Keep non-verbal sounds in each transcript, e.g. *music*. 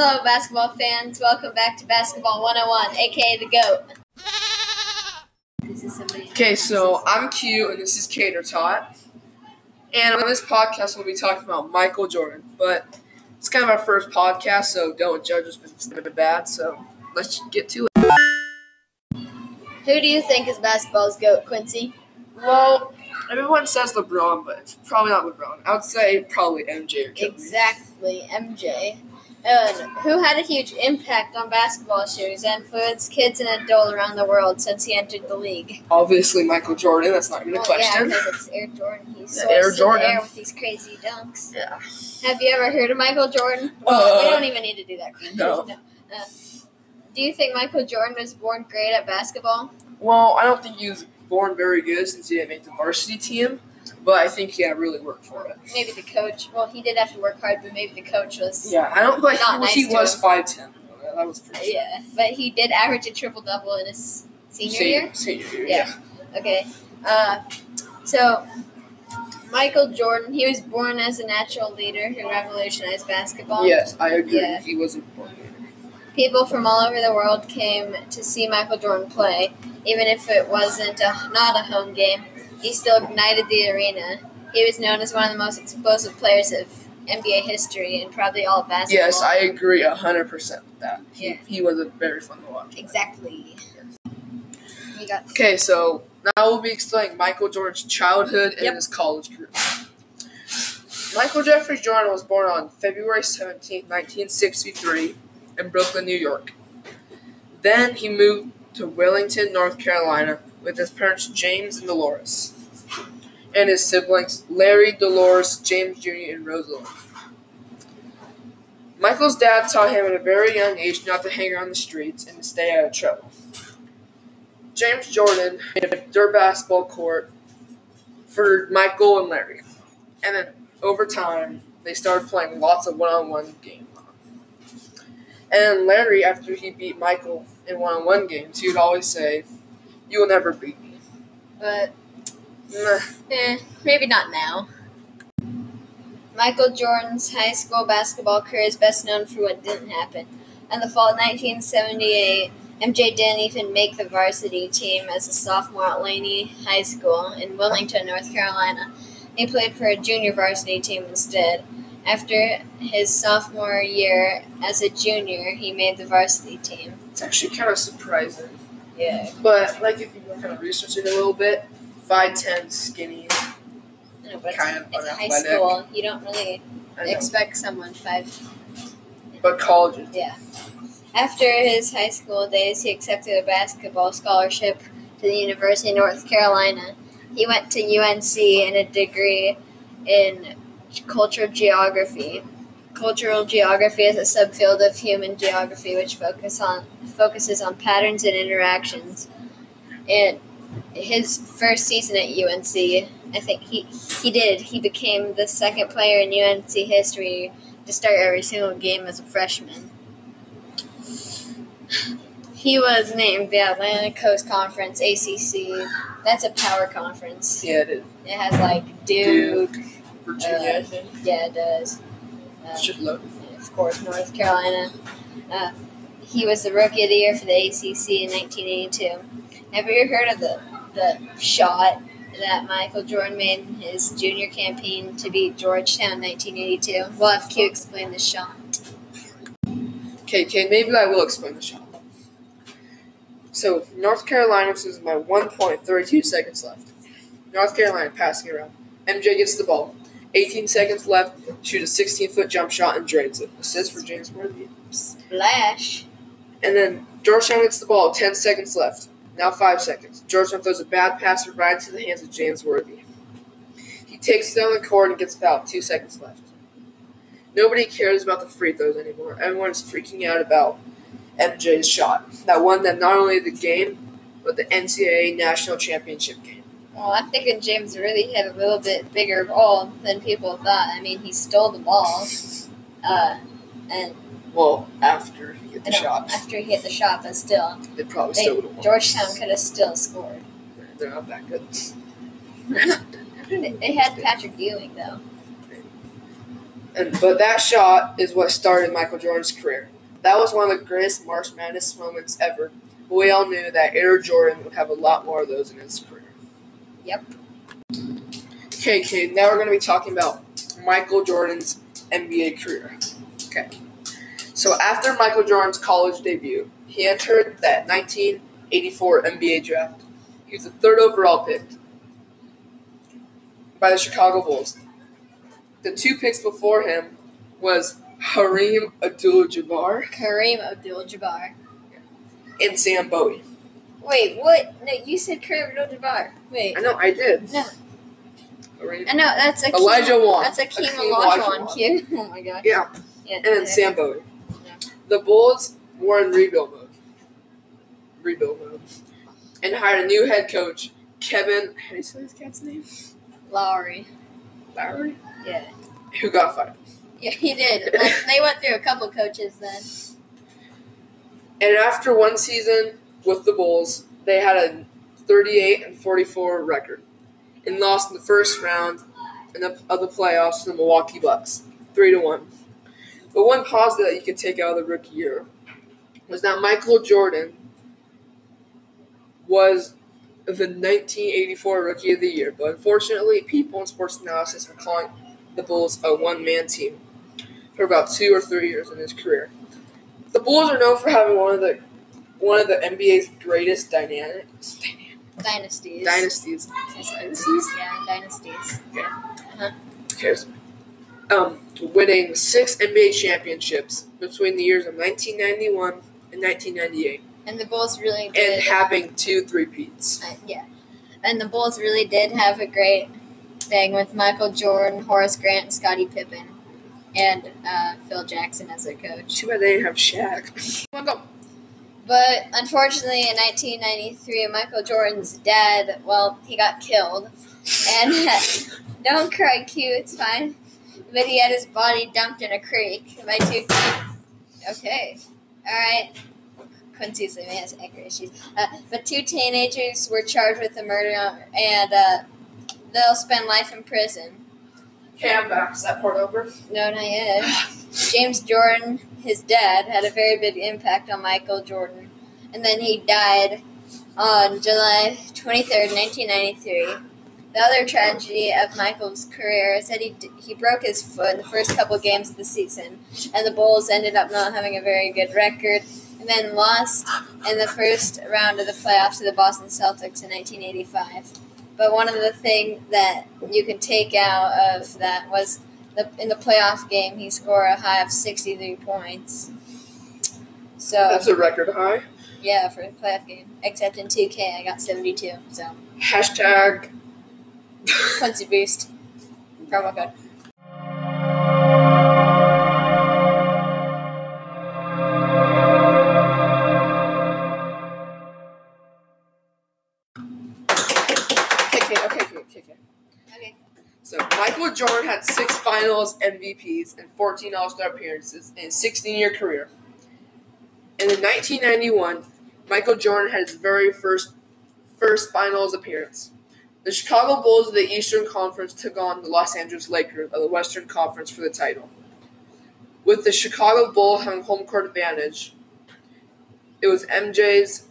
Hello, basketball fans. Welcome back to Basketball 101, aka the GOAT. This is somebody. Okay, so I'm Q and this is Cater Tot. And on this podcast, we'll be talking about Michael Jordan. But it's kind of our first podcast, so don't judge us if it's bad. So let's get to it. Who do you think is basketball's GOAT, Quincy? Well, everyone says LeBron, but it's probably not LeBron. I would say probably MJ or Kobe. Exactly, MJ. Who had a huge impact on basketball shoes and influenced kids and adults around the world since he entered the league? Obviously, Michael Jordan. That's not even a Well, question. Yeah, because it's Air Jordan. He Yeah, soars Air Jordan. air with these crazy dunks. Yeah. Have you ever heard of Michael Jordan? Well, we Uh, don't even need to do that. no. Uh, do you think Michael Jordan was born great at basketball? Well, I don't think he was born very good since he didn't make the varsity team, but I think he had really worked for it. Maybe the coach. Well, he did have to work hard, but maybe the coach was. Yeah, I don't like Not nice he was five ten. That was pretty. Yeah, but he did average a triple double in his senior year. Senior year. Yeah. Okay. Uh, so Michael Jordan, he was born as a natural leader who revolutionized basketball. Yes, I agree. Yeah. He wasn't born. People from all over the world came to see Michael Jordan play, even if it wasn't a, not a home game. He still ignited the arena. He was known as one of the most explosive players of NBA history and probably all basketball. Yes, I agree hundred percent with that. He, Yeah. he was a very fun to watch. exactly. We got Okay, so now we'll be explaining Michael Jordan's childhood and Yep. his college career. Michael Jeffrey Jordan was born on February 17, 1963, in Brooklyn, New York. Then he moved to Wilmington, North Carolina, with his parents James and Dolores, and his siblings Larry, Dolores, James Jr., and Rosalind. Michael's dad taught him at a very young age not to hang around the streets and to stay out of trouble. James Jordan made a dirt basketball court for Michael and Larry. And then over time, they started playing lots of one on one games. And Larry, after he beat Michael in one on one games, he would always say, You will never beat me. but eh, maybe not now. Michael Jordan's high school basketball career is best known for what didn't happen. In the fall of 1978, MJ didn't even make the varsity team as a sophomore at Laney High School in Wilmington, North Carolina. He played for a junior varsity team instead. After his sophomore year as a junior, he made the varsity team. It's actually kind of surprising. Yeah, But, like, if you kind of research it a little bit, 5'10, skinny. I know, but it's, Kind of it's high school. You don't really expect someone five But colleges. Yeah. After his high school days, he accepted a basketball scholarship to the University of North Carolina. He went to UNC and a degree in cultural geography. Cultural geography is a subfield of human geography which focus on focuses on patterns and interactions. And his first season at UNC, I think he he did. He became the second player in UNC history to start every single game as a freshman. He was named the Atlantic Coast Conference (ACC). That's a power conference. Yeah, it is. It has like Duke. Duke, Virginia, uh. Yeah, it does. It's just loaded. of course, North Carolina. Uh, he was the Rookie of the Year for the ACC in 1982. Have you heard of the the shot that Michael Jordan made in his junior campaign to beat Georgetown in 1982? We'll have Q explain the shot. Okay, okay, maybe I will explain the shot. So, North Carolina is my 1.32 seconds left. North Carolina passing around. MJ gets the ball. 18 seconds left. Shoot a 16 foot jump shot and drains it. Assist for James Worthy. Splash. And then Georgetown gets the ball. 10 seconds left. Now 5 seconds. Georgetown throws a bad pass right into the hands of James Worthy. He takes it down the court and gets fouled. 2 seconds left. Nobody cares about the free throws anymore. Everyone's freaking out about MJ's shot. That won them not only the game, but the NCAA national championship game. Well, I'm thinking James really had a little bit bigger role than people thought. I mean, he stole the ball, uh, and Well, after he hit the shot, after he hit the shot, but still, they probably they, still would have. Georgetown could have still scored. They're not that good. They, they had Patrick Ewing though. And but that shot is what started Michael Jordan's career. That was one of the greatest March Madness moments ever. But we all knew that Air Jordan would have a lot more of those in his career. Yep. Okay, kid. Now we're going to be talking about Michael Jordan's NBA career. Okay. So after Michael Jordan's college debut, he entered that 1984 NBA draft. He was the third overall pick by the Chicago Bulls. The two picks before him was Hareem Abdul-Jabbar Kareem Abdul-Jabbar. and Sam Bowie. Wait, what? No, you said Kareem Abdul-Jabbar. Wait. I know I did. No. I know that's a Olajuwon. That's Hakeem Olajuwon cue. *laughs* Oh my god. Yeah, Yeah. and then Sam Bowie. Yeah. The Bulls were in rebuild mode. Rebuild mode. And hired a new head coach, Kevin. How do you say his cat's name? Lowry. Lowry. Yeah. Who got fired. Yeah, he did. Like, they went through a couple coaches then. And after one season with the Bulls, they had a 38 and 44 record and lost in the first round the, of the playoffs to the Milwaukee Bucks, three to one. But one positive that you could take out of the rookie year was that Michael Jordan was the 1984 Rookie of the Year. But unfortunately, people in sports analysis were calling the Bulls a one-man team for about two or three years in his career. The Bulls are known for having one of the one of the NBA's greatest dynamics Dynasties. dynasties. Dynasties? Yeah, dynasties. Cares. Um, winning six NBA championships between the years of 1991 and 1998, And the Bulls really did. and having two three-peats. Uh, yeah. And the Bulls really did have a great thing with Michael Jordan, Horace Grant, and Scottie Pippen, and uh, Phil Jackson as their coach. Too bad they didn't have Shaq. *laughs* But unfortunately, in 1993, Michael Jordan's dad, well, he got killed. And *laughs* don't cry, Q, it's fine. But he had his body dumped in a creek by two. Okay, all right. Quincy's he has anger issues. Uh, but two teenagers were charged with the murder, and uh, they'll spend life in prison. I'm back. Is that part over? No, not yet. James Jordan, his dad, had a very big impact on Michael Jordan. And then he died on July 23rd, 1993. The other tragedy of Michael's career is that he, he broke his foot in the first couple games of the season, and the Bulls ended up not having a very good record, and then lost in the first round of the playoffs to the Boston Celtics in 1985. But one of the things that you can take out of that was the, in the playoff game, he scored a high of 63 points. So, That's a record high. yeah, for a playoff game. Except in 2K, I got 72. So, Hashtag. Quincy Boost. Promo code. So Michael Jordan had six Finals MVPs and 14 All-Star appearances in his 16-year career. And in 1991, Michael Jordan had his very first first Finals appearance. The Chicago Bulls of the Eastern Conference took on the Los Angeles Lakers of the Western Conference for the title. With the Chicago Bulls having home court advantage, it was MJ's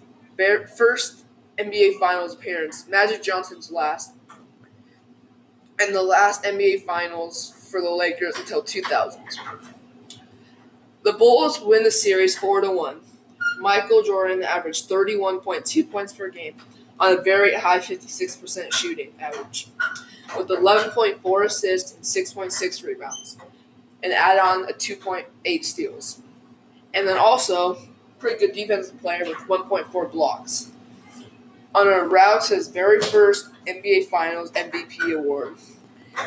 first NBA Finals appearance, Magic Johnson's last, and the last NBA Finals for the Lakers until 2000. The Bulls win the series 4 to 1. Michael Jordan averaged 31.2 points per game on a very high 56% shooting average, with 11.4 assists and 6.6 rebounds, and add on a 2.8 steals. And then also, pretty good defensive player with 1.4 blocks. On a route to his very first NBA Finals MVP award,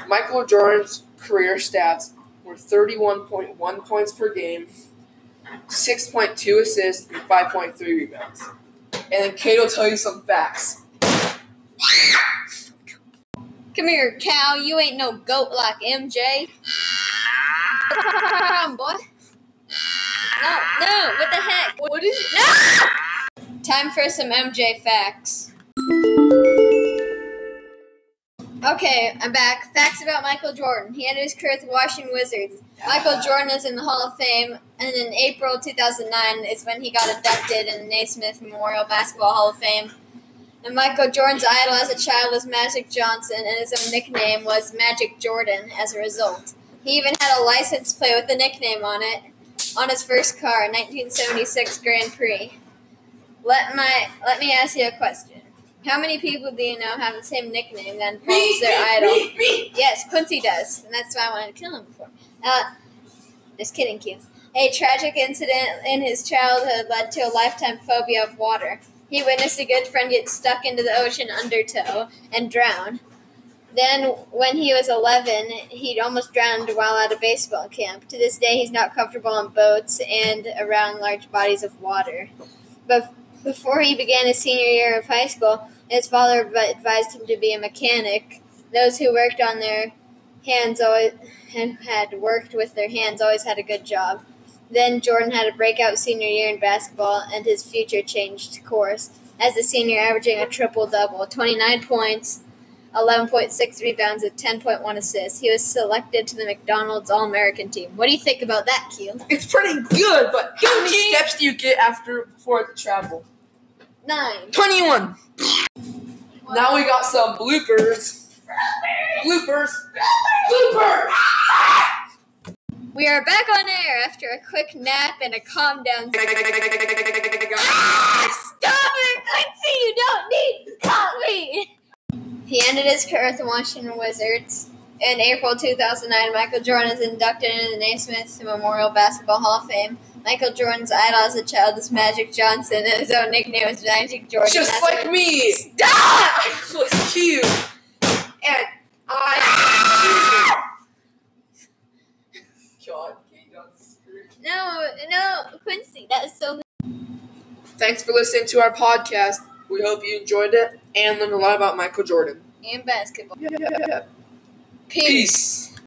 Michael Jordan's career stats were 31.1 points per game, 6.2 assists, and 5.3 rebounds. And then Kate will tell you some facts. Come here, cow. You ain't no goat like MJ. Come on, boy. No, no. What the heck? What is it? No! Time for some MJ facts. Okay, I'm back. Facts about Michael Jordan. He ended his career with the Washington Wizards. Michael Jordan is in the Hall of Fame, and in April 2009 is when he got inducted in the Naismith Memorial Basketball Hall of Fame. And Michael Jordan's idol as a child was Magic Johnson, and his own nickname was Magic Jordan as a result. He even had a license plate with the nickname on it on his first car, 1976 Grand Prix. Let my let me ask you a question. How many people do you know have the same nickname that follows their idol? Yes, Quincy does, and that's why I wanted to kill him before. Uh, just kidding, Q. A tragic incident in his childhood led to a lifetime phobia of water. He witnessed a good friend get stuck into the ocean undertow and drown. Then, when he was 11, he'd almost drowned while at a baseball camp. To this day, he's not comfortable on boats and around large bodies of water. But before he began his senior year of high school, his father advised him to be a mechanic. Those who worked on their hands always and had worked with their hands always had a good job. Then Jordan had a breakout senior year in basketball, and his future changed course as a senior, averaging a triple double 29 points, 11.6 rebounds, and 10.1 assists. He was selected to the McDonald's All American team. What do you think about that, Q? It's pretty good, but how many steps do you get after before the travel? Nine. 21. Now we got some bloopers. Bloopers. Bloopers. We are back on air after a quick nap and a calm down. Stop it, Quincy! You don't need to call me! He ended his career with the Washington Wizards. In April 2009, Michael Jordan is inducted into the Naismith Memorial Basketball Hall of Fame. Michael Jordan's idol as a child is Magic Johnson, and his own nickname is Magic Jordan. Just That's like me. Stop! *laughs* I was cute. And I. God, Kate, on the screen. No, no, Quincy, that is so. Thanks for listening to our podcast. We hope you enjoyed it and learned a lot about Michael Jordan. And basketball. Yeah, yeah, yeah. Peace. Peace.